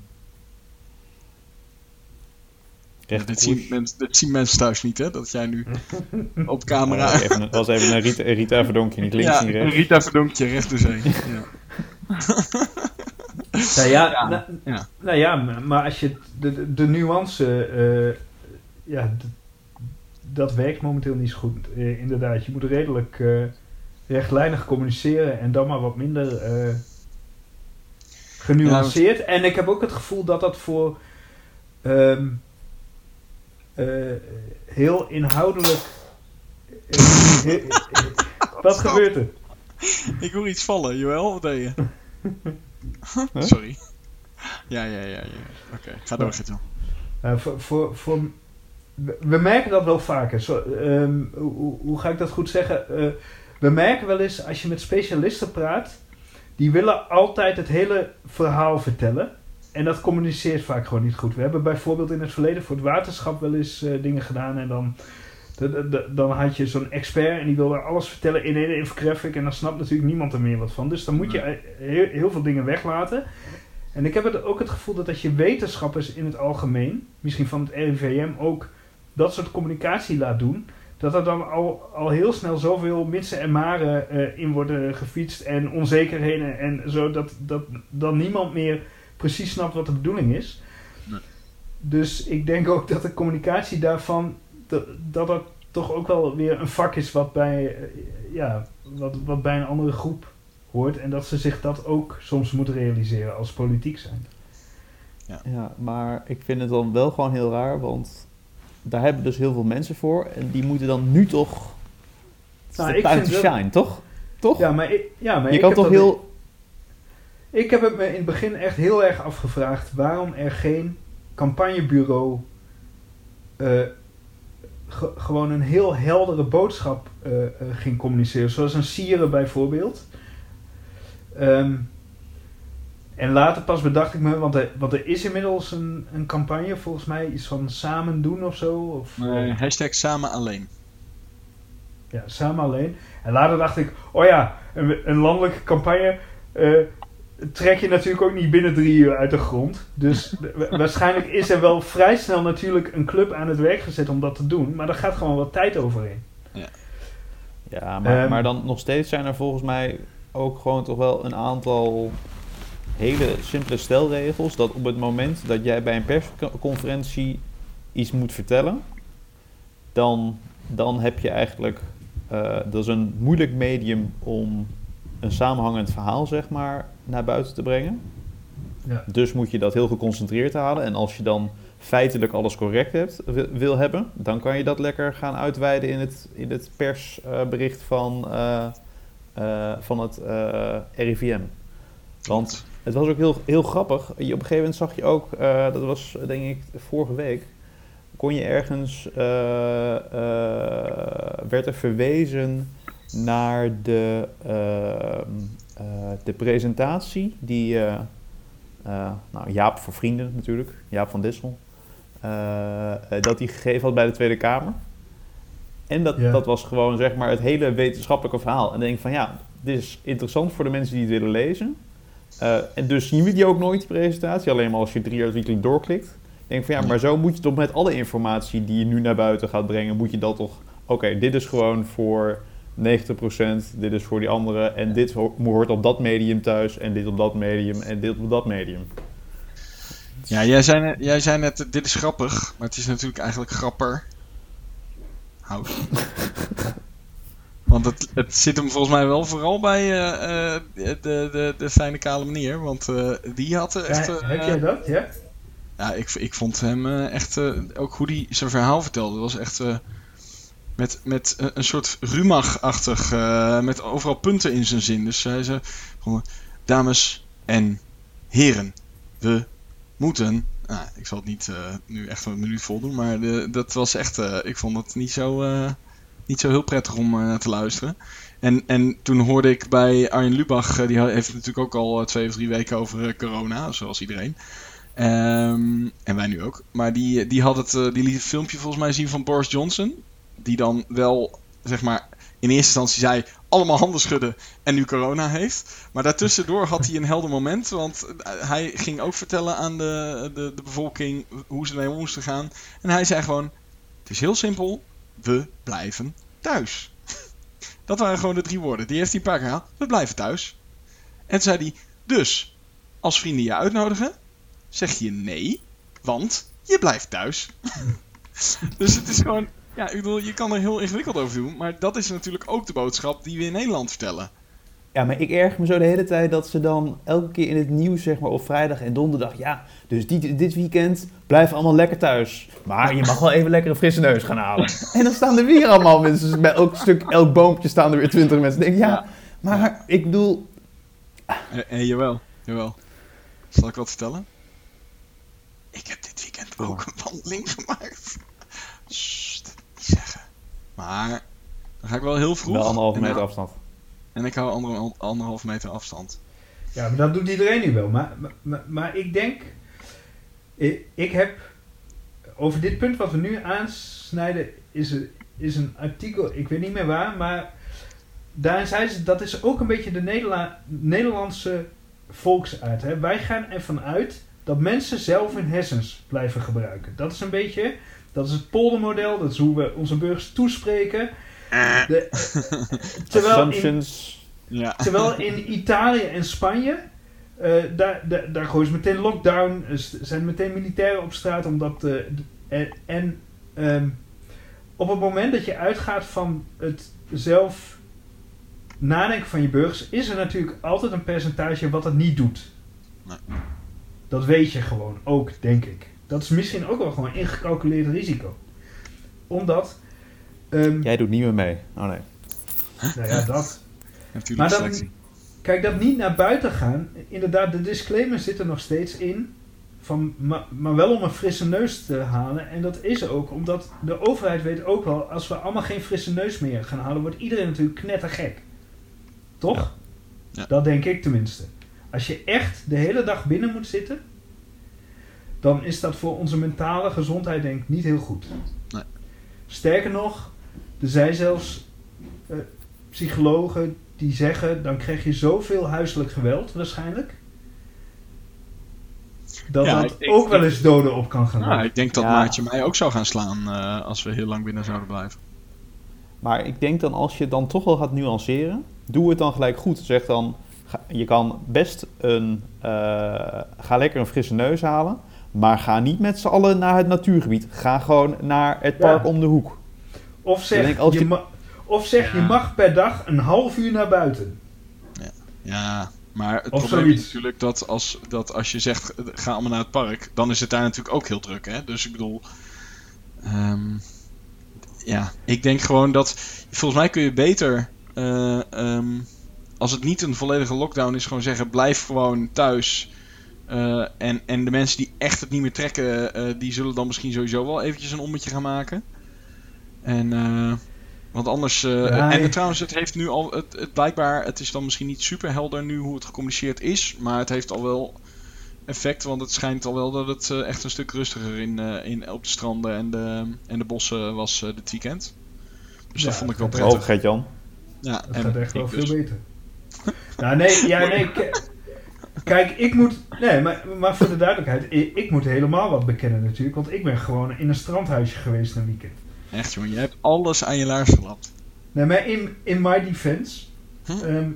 recht dit, zien mensen, dit zien mensen thuis niet, hè? Dat jij nu [LAUGHS] op Ja, camera... even, het was even een Rita, Rita Verdonkje, niet links, ja, niet rechts. Rita Verdonkje, recht door zee. [LAUGHS] Ja. [LAUGHS] Nou ja, Ja, nou, ja. nou ja, maar als je de, de, nuance, eh, ja, dat werkt momenteel niet zo goed. Eh, inderdaad, je moet redelijk eh, rechtlijnig communiceren en dan maar wat minder eh, genuanceerd. En ik heb ook het gevoel dat dat voor ehm, eh, heel inhoudelijk. eh, [LAUGHS] wat gebeurt er? Ik hoor iets vallen, Joël, wat deed je? Huh? Sorry. Ja, ja, ja. ja. Oké, ga door, Gito. Uh, voor, voor, voor, we merken dat wel vaker. Zo, ehm, hoe, hoe- hoe ga ik dat goed zeggen? Eh, we merken wel eens als je met specialisten praat, die willen altijd het hele verhaal vertellen. En dat communiceert vaak gewoon niet goed. We hebben bijvoorbeeld in het verleden voor het waterschap wel eens eh, dingen gedaan. En dan, de- de- de- dan had je zo'n expert en die wilde alles vertellen in één infographic. En dan snapt natuurlijk niemand er meer wat van. Dus dan moet je eh, heel, heel veel dingen weglaten. En ik heb het ook het gevoel dat als je wetenschappers in het algemeen, misschien van het RIVM ook, dat soort communicatie laat doen, dat er dan al, al heel snel zoveel mitsen en maren eh, in worden gefietst en onzekerheden en zo, dat, dat dan niemand meer precies snapt wat de bedoeling is. Nee. Dus ik denk ook dat de communicatie daarvan, dat dat, dat toch ook wel weer een vak is wat bij, eh, ja, wat, wat bij een andere groep hoort. En dat ze zich dat ook soms moeten realiseren als politiek zijn. Ja, maar ik vind het dan wel gewoon heel raar, want daar hebben dus heel veel mensen voor. En die moeten dan nu toch Nou, de ik time vind to wel- shine, toch? Toch? Ja, maar ik, ja, maar je ik kan heb toch dat- heel... Ik heb het me in het begin echt heel erg afgevraagd waarom er geen campagnebureau eh, ge- gewoon een heel heldere boodschap eh, eh, ging communiceren. Zoals een Sieren bijvoorbeeld. Ehm, en later pas bedacht ik me, want er, want er is inmiddels een, een campagne, volgens mij iets van samen doen of zo. Of, Nee, hashtag samen alleen. Ja, samen alleen. En later dacht ik, oh ja, een, een landelijke campagne trek je natuurlijk ook niet binnen drie uur uit de grond. Dus [LAUGHS] wa- waarschijnlijk is er wel vrij snel natuurlijk een club aan het werk gezet om dat te doen. Maar daar gaat gewoon wat tijd overheen. Ja, maar, Ehm. maar dan nog steeds zijn er volgens mij ook gewoon toch wel een aantal hele simpele stelregels. Dat op het moment dat jij bij een persconferentie iets moet vertellen, dan, dan heb je eigenlijk, eh, dat is een moeilijk medium om een samenhangend verhaal zeg maar naar buiten te brengen. Ja. Dus moet je dat heel geconcentreerd halen. En als je dan feitelijk alles correct hebt, wil, wil hebben, dan kan je dat lekker gaan uitweiden in het, in het persbericht van, eh, eh, van het eh, RIVM. Want het was ook heel, heel grappig. Je, op een gegeven moment zag je ook, dat was denk ik vorige week, kon je ergens, werd er verwezen naar de, ehm, eh, de presentatie die eh, eh, nou, Jaap voor Vrienden natuurlijk, Jaap van Dissel, dat hij gegeven had bij de Tweede Kamer. En dat, Ja. dat was gewoon zeg maar het hele wetenschappelijke verhaal. En dan denk ik van ja, dit is interessant voor de mensen die het willen lezen. En dus zien we die ook nooit, die presentatie. Alleen maar als je drie artikelen doorklikt. Ik denk van ja, maar zo moet je toch met alle informatie die je nu naar buiten gaat brengen, moet je dat toch... Oké, dit is gewoon voor 90%, dit is voor die andere en dit ho- hoort op dat medium thuis en dit op dat medium en dit op dat medium. Ja, jij zei, net, jij zei net, eh, dit is grappig, maar het is natuurlijk eigenlijk grapper. Hout. [LAUGHS] Want het, het zit hem volgens mij wel vooral bij eh, eh, de, de, de fijne kale meneer, want eh, die had echt... Ja, eh, heb jij dat? Ja? Ja, ik, ik vond hem eh, echt, eh, ook hoe hij zijn verhaal vertelde, was echt eh, met, met een soort rumach-achtig, eh, met overal punten in zijn zin. Dus zei, van, dames en heren, we moeten, nou, ik zal het niet eh, nu echt een minuut vol doen, maar de, dat was echt, eh, ik vond het niet zo, niet zo heel prettig om te luisteren. En, en toen hoorde ik bij Arjen Lubach, die heeft natuurlijk ook al twee of drie weken over corona, zoals iedereen. Ehm, en wij nu ook. Maar die, die had het, die liet het filmpje volgens mij zien van Boris Johnson. Die dan wel, zeg maar, in eerste instantie zei allemaal handen schudden en nu corona heeft. Maar daartussendoor had hij een helder moment. Want eh, hij ging ook vertellen aan de, de, de bevolking hoe ze om moesten gaan. En hij zei gewoon, het is heel simpel, we blijven thuis. [LAUGHS] Dat waren gewoon de drie woorden. Die heeft hij een paar keer gehaald. We blijven thuis. En toen zei hij, dus, als vrienden je uitnodigen, zeg je nee, want je blijft thuis. [LAUGHS] dus het is gewoon, ja, ik bedoel, je kan er heel ingewikkeld over doen, maar dat is natuurlijk ook de boodschap die we in Nederland vertellen. Ja, maar ik erg me zo de hele tijd dat ze dan elke keer in het nieuws, zeg maar, op vrijdag en donderdag, ja, dus die, dit weekend blijf allemaal lekker thuis. Maar je mag wel even lekker een frisse neus gaan halen. En dan staan er weer allemaal mensen, bij elk stuk, elk boompje staan er weer twintig mensen. Denk, ja, Ja. maar ik bedoel, En, en jawel, jawel. Zal ik wat vertellen? Ik heb dit weekend ook een wandeling gemaakt. Maar, dan ga ik wel heel vroeg. wel anderhalve meter dan- afstand. en ik hou ander, anderhalf meter afstand. Ja, maar dat doet iedereen nu wel. Maar, maar- maar, maar ik denk, ik, ik heb over dit punt wat we nu aansnijden, is, er- is een artikel, ik weet niet meer waar, maar daarin zei ze, dat is ook een beetje de Nederla- Nederlandse volksaard. Hè? Wij gaan ervan uit dat mensen zelf hun hersens blijven gebruiken. Dat is een beetje, dat is het poldermodel, dat is hoe we onze burgers toespreken. De, [LAUGHS] terwijl in, Assumptions. Ja. Terwijl [LAUGHS] in Italië en Spanje, eh, daar, daar, daar gooien ze meteen lockdown, er s- zijn meteen militairen op straat, omdat. eh, d- en en ehm, op het moment dat je uitgaat van het zelf nadenken van je burgers, is er natuurlijk altijd een percentage wat het niet doet. Nee. Dat weet je gewoon ook, denk ik. Dat is misschien ook wel gewoon ingecalculeerd risico. Omdat, ehm, Jij doet niet meer mee. Oh nee. nou ja, dat. Natuurlijk Maar dan- selectie. Kijk, dat niet naar buiten gaan. Inderdaad, de disclaimer zit er nog steeds in. Van, maar, maar wel om een frisse neus te halen. En dat is ook omdat de overheid weet ook wel... als we allemaal geen frisse neus meer gaan halen... wordt iedereen natuurlijk knettergek. Toch? Ja. Ja. Dat denk ik tenminste. Als je echt de hele dag binnen moet zitten... dan is dat voor onze mentale gezondheid denk ik niet heel goed. Nee. Sterker nog, er zijn zelfs eh, psychologen die zeggen, dan krijg je zoveel huiselijk geweld waarschijnlijk. Dat Ja, dat ik ook wel eens doden op kan gaan Nou, leiden. ik denk dat Ja. Maatje mij ook zou gaan slaan eh, als we heel lang binnen zouden blijven. Maar ik denk dan als je dan toch wel gaat nuanceren, doe het dan gelijk goed. Zeg dan, ga- je kan best een, eh, ga lekker een frisse neus halen, maar ga niet met z'n allen naar het natuurgebied. Ga gewoon naar het Ja. park om de hoek. Of zeg, je, je- ma- of zeg je Ja. mag per dag een half uur naar buiten. Ja, maar het Of probleem zoiets. is natuurlijk dat als, dat als je zegt, ga allemaal naar het park, dan is het daar natuurlijk ook heel druk. Hè? Dus ik bedoel, ehm, ja, ik denk gewoon dat, volgens mij kun je beter, eh, ehm, als het niet een volledige lockdown is, gewoon zeggen, blijf gewoon thuis. Eh, en, en de mensen die echt het niet meer trekken, eh, die zullen dan misschien sowieso wel eventjes een ommetje gaan maken. En, eh, want anders... eh, Ja, en trouwens, het heeft nu al... Het, het blijkbaar, het is dan misschien niet super helder nu hoe het gecommuniceerd is. Maar het heeft al wel effect. Want het schijnt al wel dat het eh, echt een stuk rustiger in, eh, in, op de stranden en de, en de bossen was eh, dit weekend. Dus Ja, dat vond ik wel prettig. Oh, Gert-Jan. Ja, Dat en gaat echt wel ik veel dus. beter. nou, nee, ja, nee. [LAUGHS] Kijk, ik moet. Nee, maar, maar voor de duidelijkheid, ik, ik moet helemaal wat bekennen natuurlijk. Want ik ben gewoon in een strandhuisje geweest een weekend. Echt jongen, je hebt alles aan je laars gelapt. Nee, maar in, in my defense. Hm? ehm,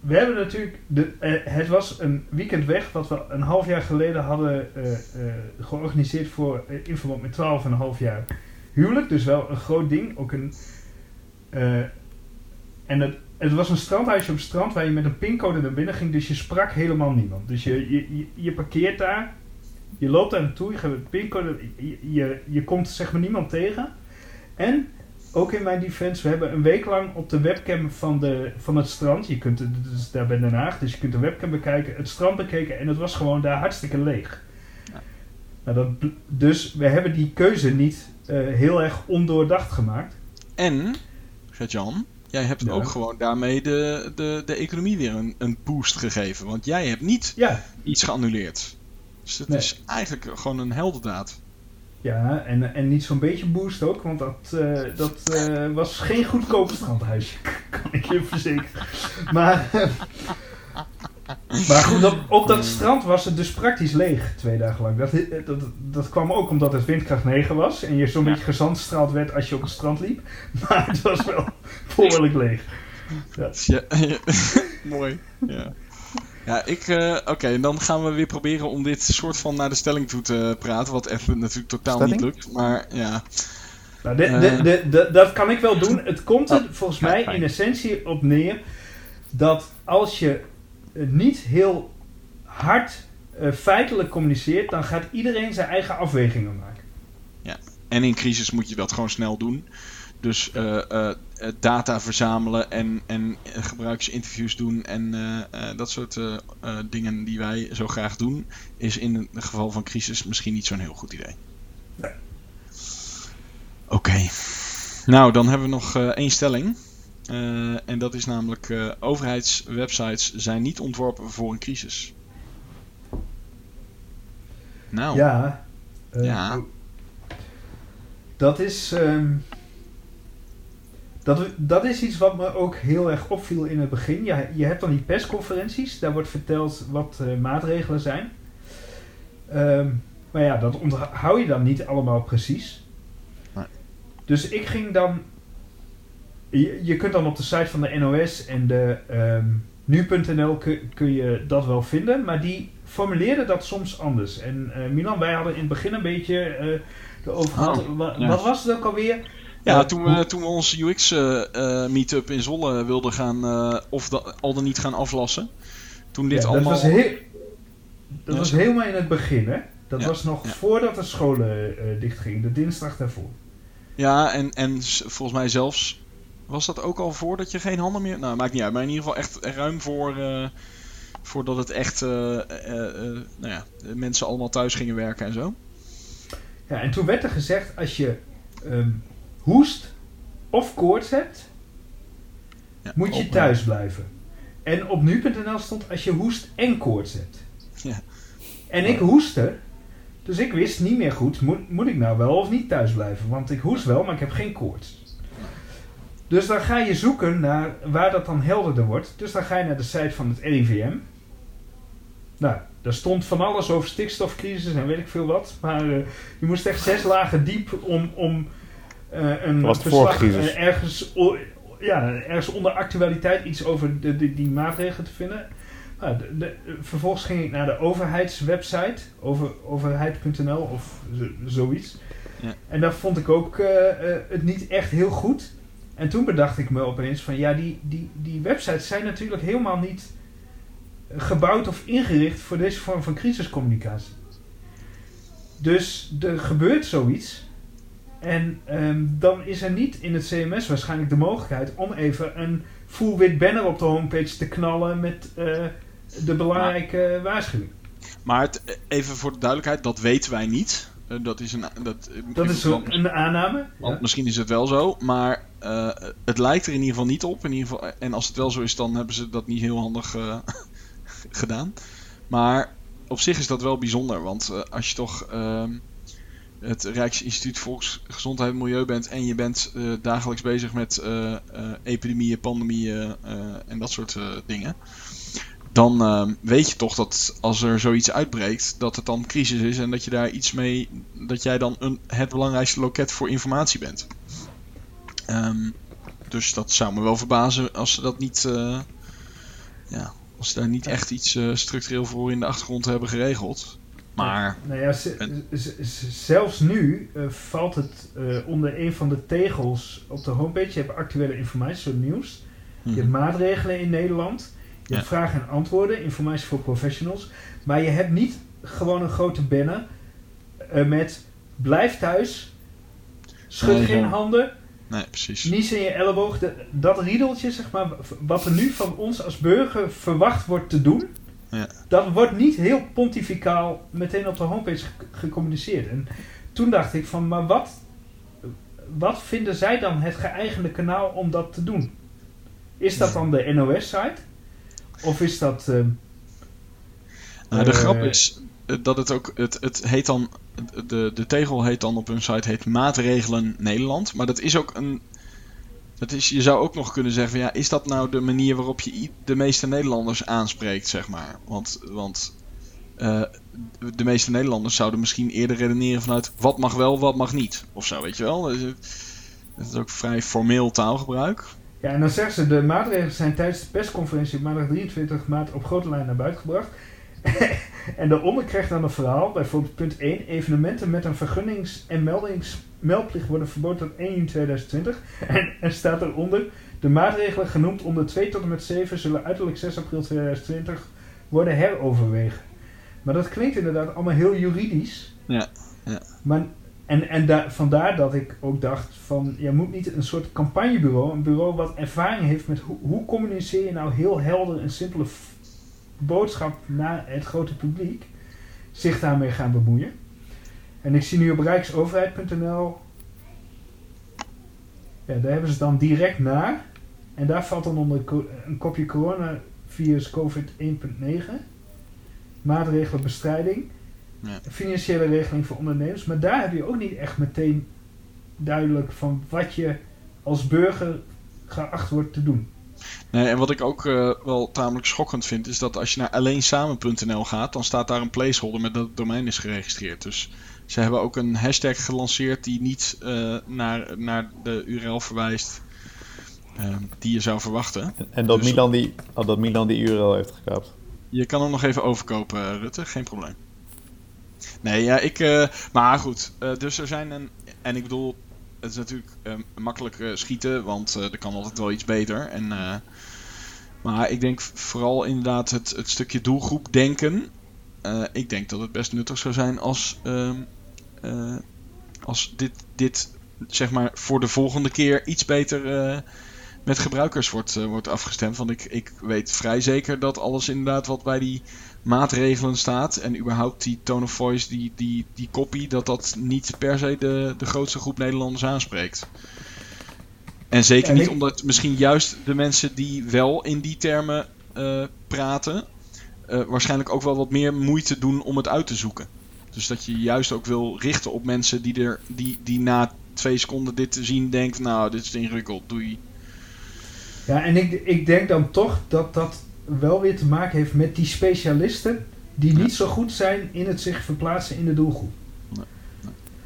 we hebben natuurlijk. De, eh, het was een weekend weg wat we een half jaar geleden hadden eh, eh, georganiseerd voor, in verband met 12,5 jaar huwelijk. Dus wel een groot ding. Ook een. en het, het was een strandhuisje op het strand waar je met een pincode naar binnen ging. Dus je sprak helemaal niemand. Dus je, je, je, je parkeert daar. Je loopt daar naartoe. Je gaat met een pincode. Je, je, je komt zeg maar niemand tegen. En ook in mijn defense, we hebben een week lang op de webcam van, de, van het strand, je kunt, is daar bij Den Haag, dus je kunt de webcam bekijken, het strand bekeken en het was gewoon daar hartstikke leeg. Ja. Nou, dat, dus we hebben die keuze niet eh, heel erg ondoordacht gemaakt. En, Gert-Jan, jij hebt Ja. ook gewoon daarmee de, de, de economie weer een, een boost gegeven. Want jij hebt niet Ja, iets geannuleerd. Dus het Nee. is eigenlijk gewoon een heldendaad. ja en, en niet zo'n beetje boost ook, want dat, eh, dat eh, was geen goedkoop strandhuisje, [LAUGHS] kan ik je verzekeren. Maar, maar goed, op, op dat strand was het dus praktisch leeg twee dagen lang. Dat, dat, dat kwam ook omdat het windkracht 9 was en je zo'n Ja. beetje gezandstraald werd als je op het strand liep. [LAUGHS] Maar het was wel behoorlijk leeg. Ja, [LAUGHS] mooi. Ja, ja ik... eh, Oké, dan gaan we weer proberen om dit soort van naar de stelling toe te praten. Wat even natuurlijk totaal Stelling? niet lukt. Maar ja, Nou, de, de, de, de- dat kan ik wel doen. Het komt er Oh, volgens mij in essentie op neer dat als je niet heel hard eh, feitelijk communiceert, dan gaat iedereen zijn eigen afwegingen maken. En in crisis moet je dat gewoon snel doen. Dus eh, eh, eh, data verzamelen en, en eh, gebruikersinterviews doen en eh, eh, dat soort eh, eh, dingen die wij zo graag doen, is in het geval van crisis misschien niet zo'n heel goed idee. Nee. Oké. Nou, dan hebben we nog eh, één stelling. Eh, en dat is namelijk: eh, overheidswebsites zijn niet ontworpen voor een crisis. Nou, Ja. eh, Ja. Dat is. ehm, dat, dat is iets wat me ook heel erg opviel in het begin. Je, je hebt dan die persconferenties, daar wordt verteld wat maatregelen zijn. Ehm, maar ja, dat onthoud je dan niet allemaal precies. Dus ik ging dan. Je, je kunt dan op de site van de NOS en de ehm, nu.nl kun, kun je dat wel vinden, maar die formuleerde dat soms anders. En eh, Milan, wij hadden in het begin een beetje eh erover gehad. Oh, Wa- ja. Wat was het ook alweer? Ja, Eh, toen we, toen we onze UX-meetup in Zolle wilden gaan, eh, of da- al dan niet gaan aflassen. Toen dit Ja, allemaal... Dat was, heel, dat Ja, was zo- helemaal in het begin, hè? Dat Ja, was nog ja. voordat de scholen eh dichtgingen, de dinsdag daarvoor. Ja, en, en volgens mij zelfs... Was dat ook al voordat je geen handen meer... Nou, maakt niet uit. Maar in ieder geval echt ruim voor... eh, voordat het echt... eh, eh, nou ja, mensen allemaal thuis gingen werken en zo. Ja, en toen werd er gezegd, als je ehm, hoest of koorts hebt, Ja, moet je thuis blijven. En op nu.nl stond als je hoest en koorts hebt. Ja. En ik hoestte, dus ik wist niet meer goed, moet, moet ik nou wel of niet thuis blijven? Want ik hoest wel, maar ik heb geen koorts. Dus dan ga je zoeken naar waar dat dan helderder wordt. Dus dan ga je naar de site van het RIVM. Nou, daar stond van alles over stikstofcrisis en weet ik veel wat. Maar eh, je moest echt zes lagen diep om, om eh, een was verslag, eh, ergens, o- ja, ergens onder actualiteit iets over de, de- die maatregelen te vinden. Nou, de- de- vervolgens ging ik naar de overheidswebsite, over, overheid.nl of zo- zoiets. Ja. En daar vond ik ook het niet echt heel goed. En toen bedacht ik me opeens van ja, die, die, die websites zijn natuurlijk helemaal niet gebouwd of ingericht voor deze vorm van crisiscommunicatie. Dus er gebeurt zoiets. En ehm, dan is er niet in het CMS waarschijnlijk de mogelijkheid om even een full wit banner op de homepage te knallen met eh, de belangrijke waarschuwing. Maar het, even voor de duidelijkheid, dat weten wij niet. Eh, dat is een... Dat, Dat is zo een aanname. Want Ja. misschien is het wel zo, maar eh, het lijkt er in ieder geval niet op. In ieder geval, en als het wel zo is, dan hebben ze dat niet heel handig eh, [LAUGHS] gedaan. Maar op zich is dat wel bijzonder, want eh, als je toch ehm, het Rijksinstituut Volksgezondheid en Milieu bent en je bent dagelijks bezig met epidemieën, pandemieën en dat soort dingen. Dan ehm, weet je toch dat als er zoiets uitbreekt, dat het dan crisis is en dat je daar iets mee, dat jij dan een, het belangrijkste loket voor informatie bent. Ehm, dus dat zou me wel verbazen als ze dat niet, eh, ja, als ze daar niet echt iets eh, structureel voor in de achtergrond hebben geregeld. Maar, Nou ja, zelfs nu eh, valt het onder een van de tegels op de homepage. Je hebt actuele informatie, zo nieuws. Je hebt Mhm. maatregelen in Nederland. Je hebt Ja. vragen en antwoorden, informatie voor professionals. Maar je hebt niet gewoon een grote banner met blijf thuis, schud Nee, geen handen, nee, precies. niets in je elleboog. De- dat riedeltje, zeg maar, wat er nu van ons als burger verwacht wordt te doen, Ja. dat wordt niet heel pontificaal meteen op de homepage ge- gecommuniceerd. En toen dacht ik van, maar wat, wat vinden zij dan het geëigende kanaal om dat te doen? Is dat dan de NOS-site? Of is dat... ehm, Nou, de Eh, grap is eh, dat het ook, het, het heet dan, de, de tegel heet dan op hun site heet Maatregelen Nederland. Maar dat is ook een, dat is, je zou ook nog kunnen zeggen ja, is dat nou de manier waarop je de meeste Nederlanders aanspreekt, zeg maar. Want, want eh, de meeste Nederlanders zouden misschien eerder redeneren vanuit wat mag wel, wat mag niet. Of zo, weet je wel. Dat is, dat is ook vrij formeel taalgebruik. Ja, en dan zeggen ze, de maatregelen zijn tijdens de persconferentie op maandag 23 maart op grote lijn naar buiten gebracht. [LAUGHS] en daaronder krijgt dan een verhaal, bijvoorbeeld punt 1, evenementen met een vergunnings- en meldings meldplicht worden verboden tot 1 juni 2020. En er staat eronder, de maatregelen genoemd onder 2 tot en met 7 zullen uiterlijk 6 april 2020 worden heroverwegen. Maar dat klinkt inderdaad allemaal heel juridisch. Ja, ja. Maar, en en da- vandaar dat ik ook dacht van, je moet niet een soort campagnebureau, een bureau wat ervaring heeft met hoe, hoe communiceer je nou heel helder een simpele boodschap naar het grote publiek, zich daarmee gaan bemoeien. En ik zie nu op rijksoverheid.nl, ja, daar hebben ze dan direct naar. En daar valt dan onder een kopje coronavirus COVID 1.9, maatregelen bestrijding. Ja. Financiële regeling voor ondernemers. Maar daar heb je ook niet echt meteen duidelijk van wat je als burger geacht wordt te doen. Nee, en wat ik ook eh, wel tamelijk schokkend vind, is dat als je naar alleensamen.nl gaat, dan staat daar een placeholder met dat het domein is geregistreerd. Dus ze hebben ook een hashtag gelanceerd die niet eh, naar, naar de URL verwijst eh, die je zou verwachten. En dat, Dus- Milan die, oh, dat Milan die URL heeft gekaapt. Je kan hem nog even overkopen, Rutte. Geen probleem. Nee, ja, ik... maar goed, dus er zijn een... En ik bedoel, het is natuurlijk eh, makkelijk eh, schieten, want eh, er kan altijd wel iets beter. En, maar ik denk vooral inderdaad het, het stukje doelgroep denken. Ik denk dat het best nuttig zou zijn als, ehm, eh, als dit, dit zeg maar voor de volgende keer iets beter met gebruikers wordt, eh, wordt afgestemd. Want ik, ik weet vrij zeker dat alles inderdaad wat bij die maatregelen staat en überhaupt die tone of voice, die, die, die copy, dat dat niet per se de, de grootste groep Nederlanders aanspreekt. En zeker niet omdat misschien juist de mensen die wel in die termen eh, praten, eh, waarschijnlijk ook wel wat meer moeite doen om het uit te zoeken. Dus dat je juist ook wil richten op mensen die, er, die, die na twee seconden dit te zien denkt, nou dit is ingewikkeld, doei. Ja, en ik, ik denk dan toch dat dat wel weer te maken heeft met die specialisten die niet zo goed zijn in het zich verplaatsen in de doelgroep.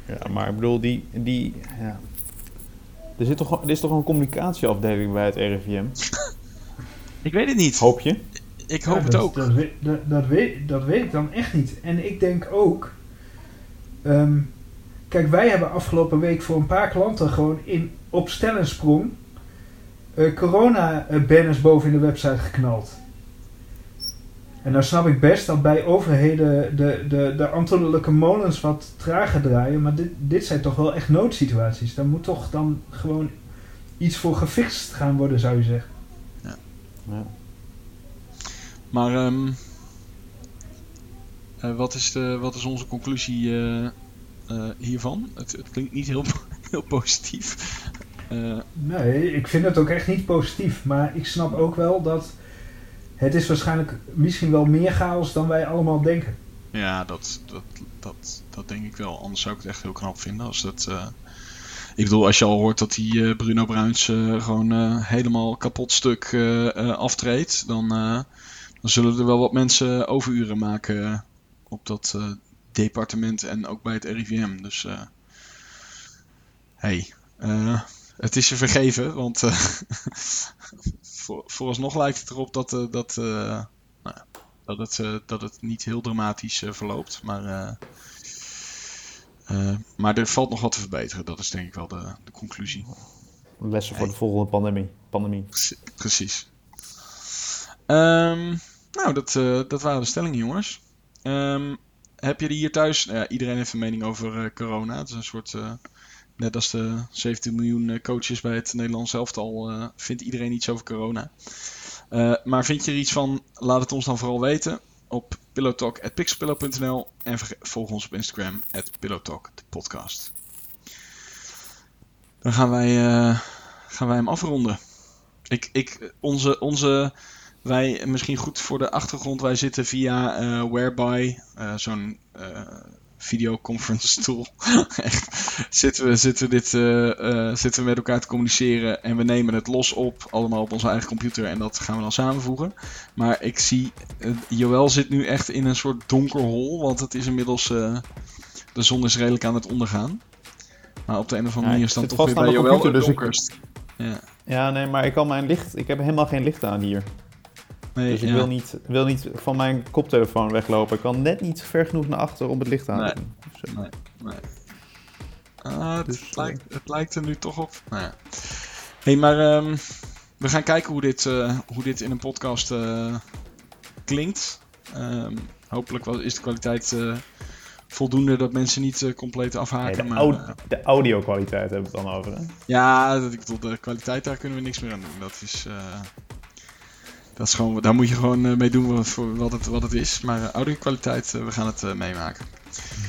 Ja, maar ik bedoel, die... die ja. er, zit toch, er is toch een communicatieafdeling bij het RIVM? [LAUGHS] Ik weet het niet. Hoop je? Ik Ja, hoop het dat, ook. Dat, weet- dat, dat, weet, dat weet ik dan echt niet. En ik denk ook. ehm, kijk, wij hebben afgelopen week voor een paar klanten gewoon in, op stel en sprong. Eh, corona-banners boven in de website geknald. En dan snap ik best dat bij overheden de, de, de ambtelijke molens wat trager draaien. Maar dit, dit zijn toch wel echt noodsituaties. Daar moet toch dan gewoon iets voor gefixt gaan worden, zou je zeggen. Ja. Maar ehm, eh, wat, is de, wat is onze conclusie eh, eh, hiervan? Het, het klinkt niet heel, [LAUGHS] heel positief. Eh, Nee, ik vind het ook echt niet positief. Maar ik snap ook wel dat het is waarschijnlijk misschien wel meer chaos dan wij allemaal denken. ja, dat, dat, dat, dat denk ik wel. Anders zou ik het echt heel knap vinden als dat. eh, ik bedoel, als je al hoort dat die eh, Bruno Bruins gewoon helemaal kapot stuk aftreedt, dan, dan zullen er wel wat mensen overuren maken op dat departement en ook bij het RIVM. Dus hey, eh, het is je vergeven, want eh, [LAUGHS] voor, vooralsnog lijkt het erop dat, eh, dat, eh, nou dat, het, dat het niet heel dramatisch verloopt. Maar, maar er valt nog wat te verbeteren. Dat is denk ik wel de, de conclusie. Lessen voor de volgende pandemie. pandemie. Precie- Precies. Ehm, nou, dat, dat waren de stellingen, jongens. Ehm, heb je die hier thuis? Nou ja, iedereen heeft een mening over corona. Het is een soort. Net als de 17 miljoen eh, coaches bij het Nederlands elftal. eh vindt iedereen iets over corona. Eh, maar vind je er iets van? Laat het ons dan vooral weten. Op pillowtalk.pixelpillow.nl en volg ons op Instagram, pillowtalk, de podcast. Dan gaan wij, gaan wij hem afronden. Ik, ik, onze, onze, wij, misschien goed voor de achtergrond, wij zitten via Whereby, zo'n videoconference tool. [LAUGHS] Echt, zitten we, zitten, dit, eh, eh, zitten we met elkaar te communiceren en we nemen het los op, allemaal op onze eigen computer en dat gaan we dan samenvoegen. Maar ik zie, eh, Joël zit nu echt in een soort donker hol, want het is inmiddels, de zon is redelijk aan het ondergaan. Maar op de een of andere Ja, manier ik is dan zit toch weer bij de Joël dus ik- donkerst. Ja. Ja, nee, maar ik kan mijn licht... Ik heb helemaal geen licht aan hier. Nee, Dus ik ja. wil, niet, wil niet van mijn koptelefoon weglopen. Ik kan net niet ver genoeg naar achter om het licht aan te doen. Eh, Nee, nee. Ah, het, Dus, eh, lijkt, het lijkt er nu toch op. Nou ja. hey, maar ehm, we gaan kijken hoe dit, eh, hoe dit in een podcast eh, klinkt. Ehm, hopelijk is de kwaliteit eh, voldoende dat mensen niet eh, compleet nee, afhaken. de, au- eh, de audio-kwaliteit hebben we het dan over. Hè? ja, dat, ik bedoel, de kwaliteit daar kunnen we niks meer aan doen. Dat is, eh, dat is gewoon, daar moet je gewoon eh, mee doen wat, voor wat, het, wat het is. Maar uh, audio kwaliteit, eh, we gaan het eh, meemaken.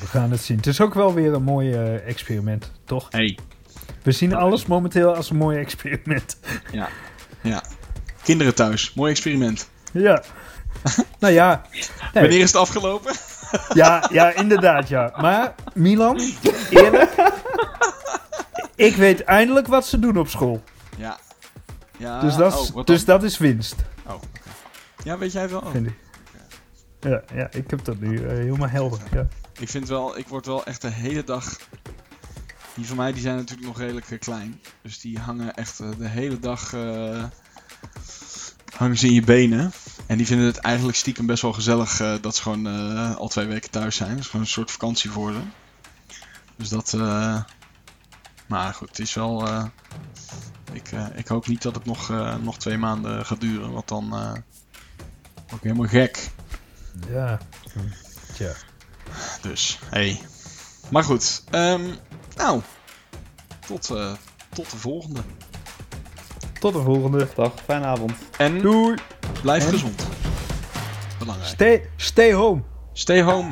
We gaan het zien. Het is ook wel weer een mooi eh, experiment, toch? Hey, We zien alles momenteel als een mooi experiment. [LAUGHS] kinderen thuis, mooi experiment. Ja. [LAUGHS] nou ja. Nee. Wanneer is het afgelopen? Ja, ja, inderdaad, ja. Maar, Milan, [LAUGHS] eerlijk. ik weet eindelijk wat ze doen op school. Ja. ja. Dus dat is, oh, dus dat is winst. Ja, weet jij wel? Vind ik. Ja, ja, ik heb dat nu eh, helemaal helder. Ja. Ik vind wel, ik word wel echt de hele dag. Die van mij die zijn natuurlijk nog redelijk eh, klein. Dus die hangen echt eh, de hele dag. hangen ze in je benen. En die vinden het eigenlijk stiekem best wel gezellig dat ze gewoon al twee weken thuis zijn. Het is gewoon een soort vakantie voor ze. Dus dat. maar goed, het is wel. ik, ik hoop niet dat het nog, nog twee maanden gaat duren, want dan. Ik helemaal gek. Ja. Tja. Dus, hey. Maar goed, ehm, nou. Tot, eh, tot de volgende. Tot de volgende. Dag, fijne avond. En Doei. blijf En? gezond. Belangrijk. Stay, stay home. Stay home.